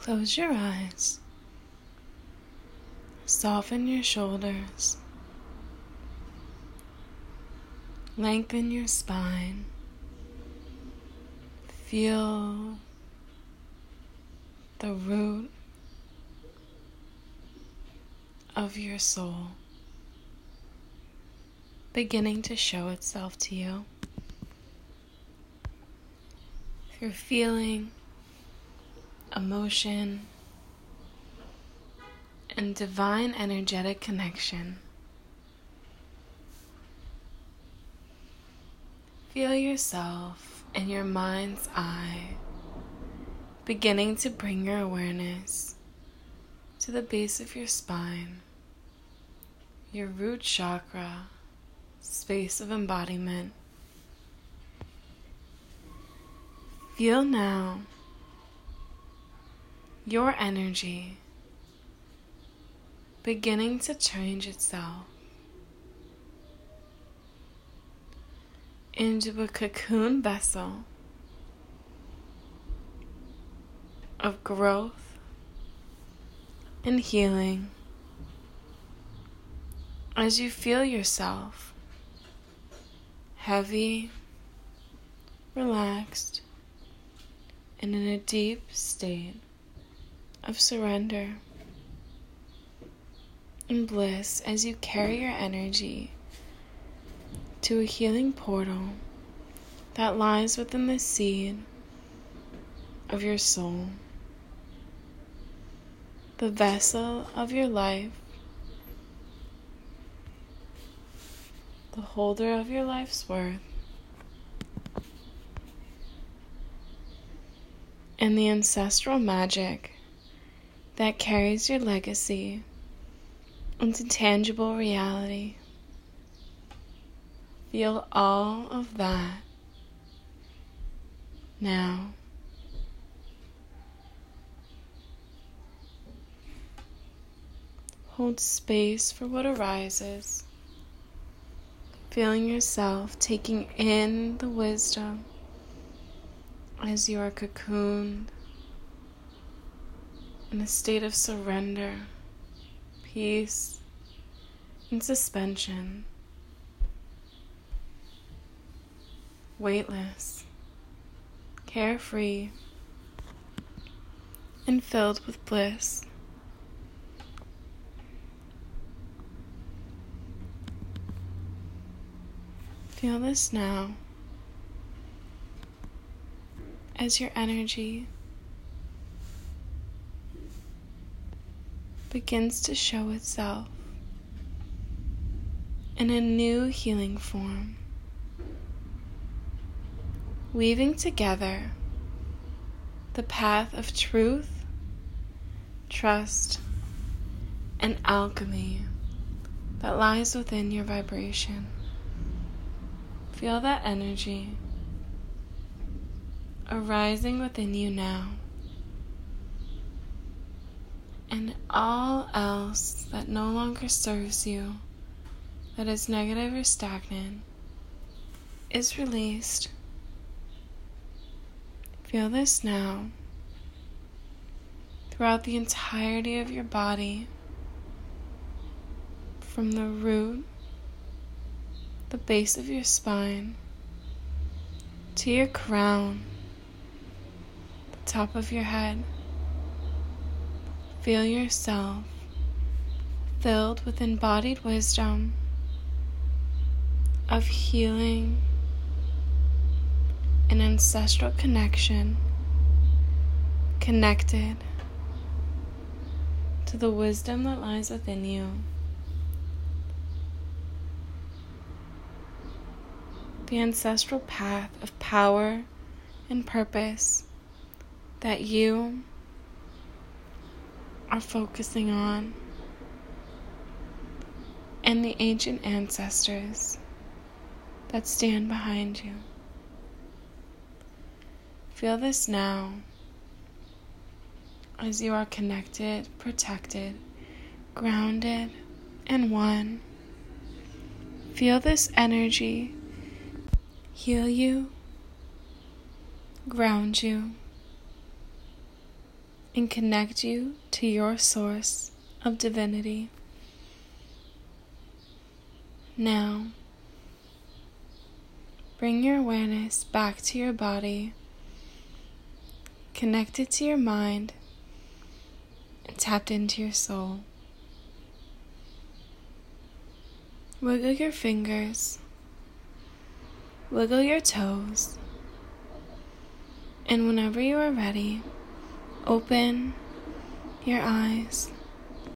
Close your eyes. Soften your shoulders. Lengthen your spine. Feel the root of your soul beginning to show itself to you. You're feeling emotion and divine energetic connection, feel yourself in your mind's eye beginning to bring your awareness to the base of your spine your root chakra, space of embodiment. Feel now your energy beginning to change itself into a cocoon vessel of growth and healing. As you feel yourself heavy, relaxed, and in a deep state of surrender and bliss as you carry your energy to a healing portal that lies within the seed of your soul, the vessel of your life the holder of your life's worth, and the ancestral magic that carries your legacy into tangible reality. Feel all of that now. Hold space for what arises feeling yourself taking in the wisdom as you are cocooned in a state of surrender, peace, and suspension, weightless, carefree, and filled with bliss. Feel this now as your energy begins to show itself in a new healing form, weaving together the path of truth, trust, and alchemy that lies within your vibration. Feel that energy arising within you now. And all else that no longer serves you, that is negative or stagnant, is released. Feel this now throughout the entirety of your body, from the root the base of your spine to your crown, the top of your head. Feel yourself filled with embodied wisdom of healing and ancestral connection, connected to the wisdom that lies within you. the ancestral path of power and purpose that you are focusing on, and the ancient ancestors that stand behind you. Feel this now as you are connected, protected, grounded, and one. Feel this energy heal you, ground you, and connect you to your source of divinity. Now, bring your awareness back to your body, connect it to your mind, and tapped into your soul. Wiggle your fingers, wiggle your toes, and whenever you are ready, open your eyes.